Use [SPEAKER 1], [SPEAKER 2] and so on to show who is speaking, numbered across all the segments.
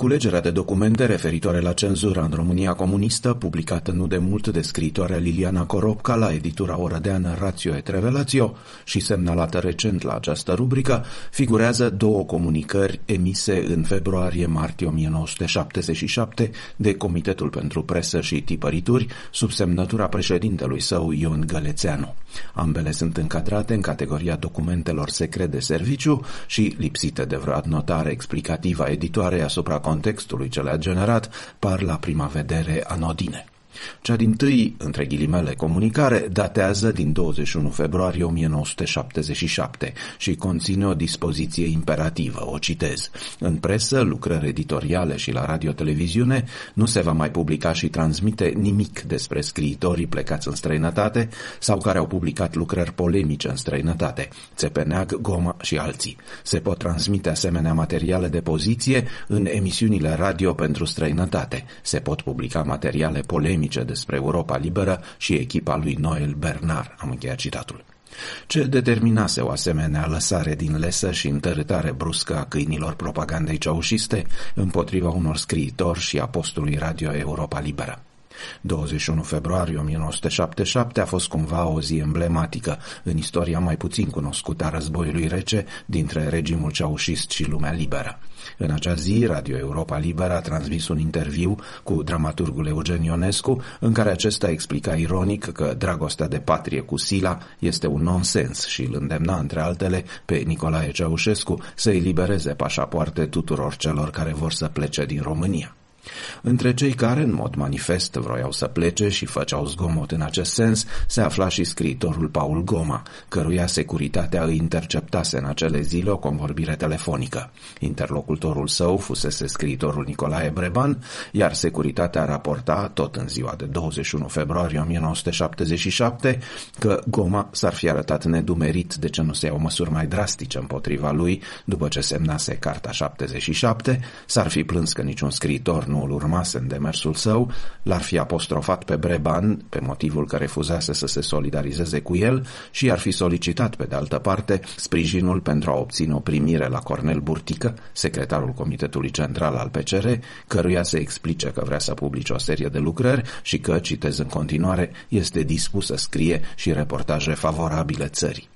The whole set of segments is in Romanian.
[SPEAKER 1] Culegerea de documente referitoare la cenzura în România comunistă, publicată nu de mult de scriitoarea Liliana Coropca la editura Orădeană Ratio et Revelatio și semnalată recent la această rubrică, figurează două comunicări emise în februarie-martie 1977 de Comitetul pentru Presă și Tipărituri, sub semnătura președintelui său Ion Gălețeanu. Ambele sunt încadrate în categoria documentelor secret de serviciu și lipsite de vreo adnotare explicativă a editoarei asupra contextului ce le-a generat, par la prima vedere anodine. Cea din tâi, între ghilimele, comunicare datează din 21 februarie 1977 și conține o dispoziție imperativă, o citez. În presă, lucrări editoriale și la radio-televiziune nu se va mai publica și transmite nimic despre scriitorii plecați în străinătate sau care au publicat lucrări polemice în străinătate, Țepeneag, Goma și alții. Se pot transmite asemenea materiale de poziție în emisiunile radio pentru străinătate. Se pot publica materiale polemice polemice despre Europa liberă și echipa lui Noel Bernard, am încheiat citatul. Ce determinase o asemenea lăsare din lesă și întărâtare bruscă a câinilor propagandei ceaușiste împotriva unor scriitori și apostului Radio Europa Liberă? 21 februarie 1977 a fost cumva o zi emblematică în istoria mai puțin cunoscută a războiului rece dintre regimul ceaușist și lumea liberă. În acea zi, Radio Europa Liberă a transmis un interviu cu dramaturgul Eugen Ionescu, în care acesta explica ironic că dragostea de patrie cu Sila este un nonsens și îl îndemna, între altele, pe Nicolae Ceaușescu să elibereze pașapoarte tuturor celor care vor să plece din România. Între cei care, în mod manifest, vroiau să plece și făceau zgomot în acest sens, se afla și scriitorul Paul Goma, căruia securitatea îi interceptase în acele zile o convorbire telefonică. Interlocutorul său fusese scriitorul Nicolae Breban, iar securitatea raporta, tot în ziua de 21 februarie 1977, că Goma s-ar fi arătat nedumerit de ce nu se iau măsuri mai drastice împotriva lui după ce semnase Carta 77, s-ar fi plâns că niciun scriitor nu îl urmase în demersul său, l-ar fi apostrofat pe Breban pe motivul că refuzase să se solidarizeze cu el și ar fi solicitat, pe de altă parte, sprijinul pentru a obține o primire la Cornel Burtică, secretarul Comitetului Central al PCR, căruia se explice că vrea să publice o serie de lucrări și că, citez în continuare, este dispus să scrie și reportaje favorabile țării.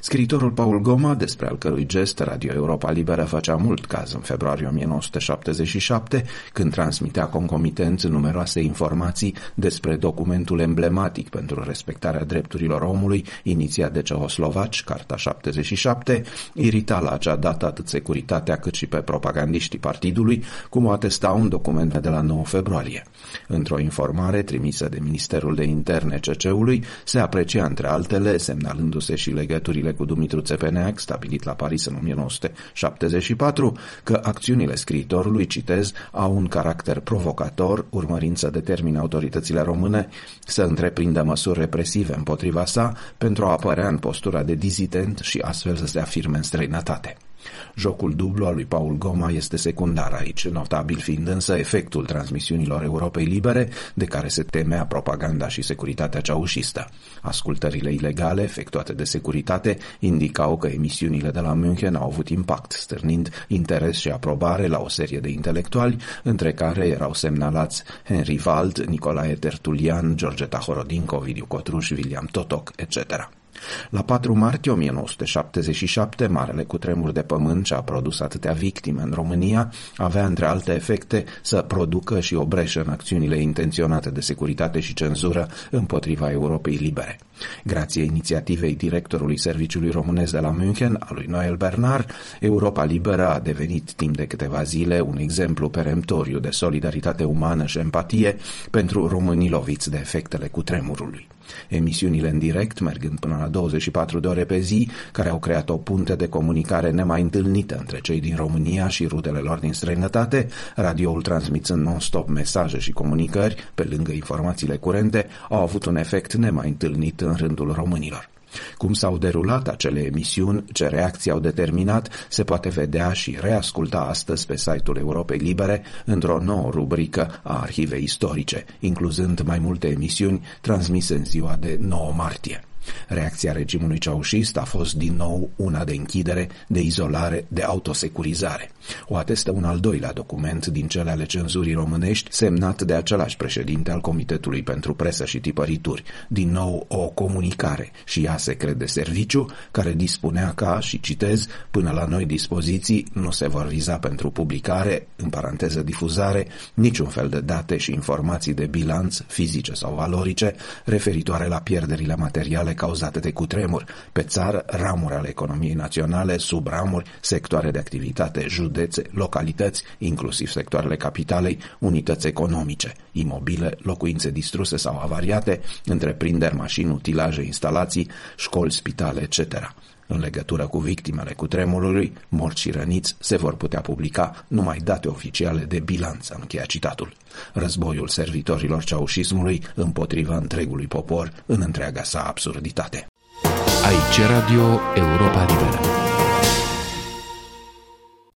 [SPEAKER 1] Scriitorul Paul Goma, despre al cărui gest Radio Europa Liberă făcea mult caz în februarie 1977, când transmitea concomitent numeroase informații despre documentul emblematic pentru respectarea drepturilor omului, inițiat de ceoslovaci, Carta 77, irita la acea dată atât securitatea cât și pe propagandiștii partidului, cum o atesta un document de la 9 februarie. Într-o informare trimisă de Ministerul de Interne CC-ului, se aprecia între altele, semnalându-se și legături legăturile cu Dumitru Țepeneac, stabilit la Paris în 1974, că acțiunile scriitorului, citez, au un caracter provocator, urmărind să determine autoritățile române să întreprindă măsuri represive împotriva sa pentru a apărea în postura de dizident și astfel să se afirme în străinătate. Jocul dublu al lui Paul Goma este secundar aici, notabil fiind însă efectul transmisiunilor Europei Libere, de care se temea propaganda și securitatea ceaușistă. Ascultările ilegale efectuate de securitate indicau că emisiunile de la München au avut impact, stârnind interes și aprobare la o serie de intelectuali, între care erau semnalați Henry Wald, Nicolae Tertulian, Georgeta Horodinco, Ovidiu Cotruș, William Totoc, etc. La 4 martie 1977, marele cutremur de pământ ce a produs atâtea victime în România avea, între alte efecte, să producă și o breșă în acțiunile intenționate de securitate și cenzură împotriva Europei libere. Grație inițiativei directorului Serviciului Românesc de la München, a lui Noel Bernard, Europa Liberă a devenit timp de câteva zile un exemplu peremptoriu de solidaritate umană și empatie pentru românii loviți de efectele cutremurului. Emisiunile în direct, mergând până la 24 de ore pe zi, care au creat o punte de comunicare nemai întâlnită între cei din România și rudele lor din străinătate, radioul transmițând non-stop mesaje și comunicări, pe lângă informațiile curente, au avut un efect nemai întâlnit în rândul românilor. Cum s-au derulat acele emisiuni, ce reacții au determinat, se poate vedea și reasculta astăzi pe site-ul Europei Libere într-o nouă rubrică a arhivei istorice, incluzând mai multe emisiuni transmise în ziua de 9 martie. Reacția regimului ceaușist a fost din nou una de închidere, de izolare, de autosecurizare. O atestă un al doilea document din cele ale cenzurii românești, semnat de același președinte al Comitetului pentru Presă și Tipărituri. Din nou o comunicare și ea secret de serviciu, care dispunea ca, și citez, până la noi dispoziții nu se vor viza pentru publicare, în paranteză difuzare, niciun fel de date și informații de bilanț, fizice sau valorice, referitoare la pierderile materiale daunele cauzate de cutremur pe țară, ramuri ale economiei naționale, subramuri, sectoare de activitate, județe, localități, inclusiv sectoarele capitalei, unități economice, imobile, locuințe distruse sau avariate, întreprinderi, mașini, utilaje, instalații, școli, spitale, etc. În legătură cu victimele cu tremurului, morți și răniți, se vor putea publica numai date oficiale de bilanț, încheia citatul. Războiul servitorilor ceaușismului împotriva întregului popor în întreaga sa absurditate.
[SPEAKER 2] Aici Radio Europa Liberă.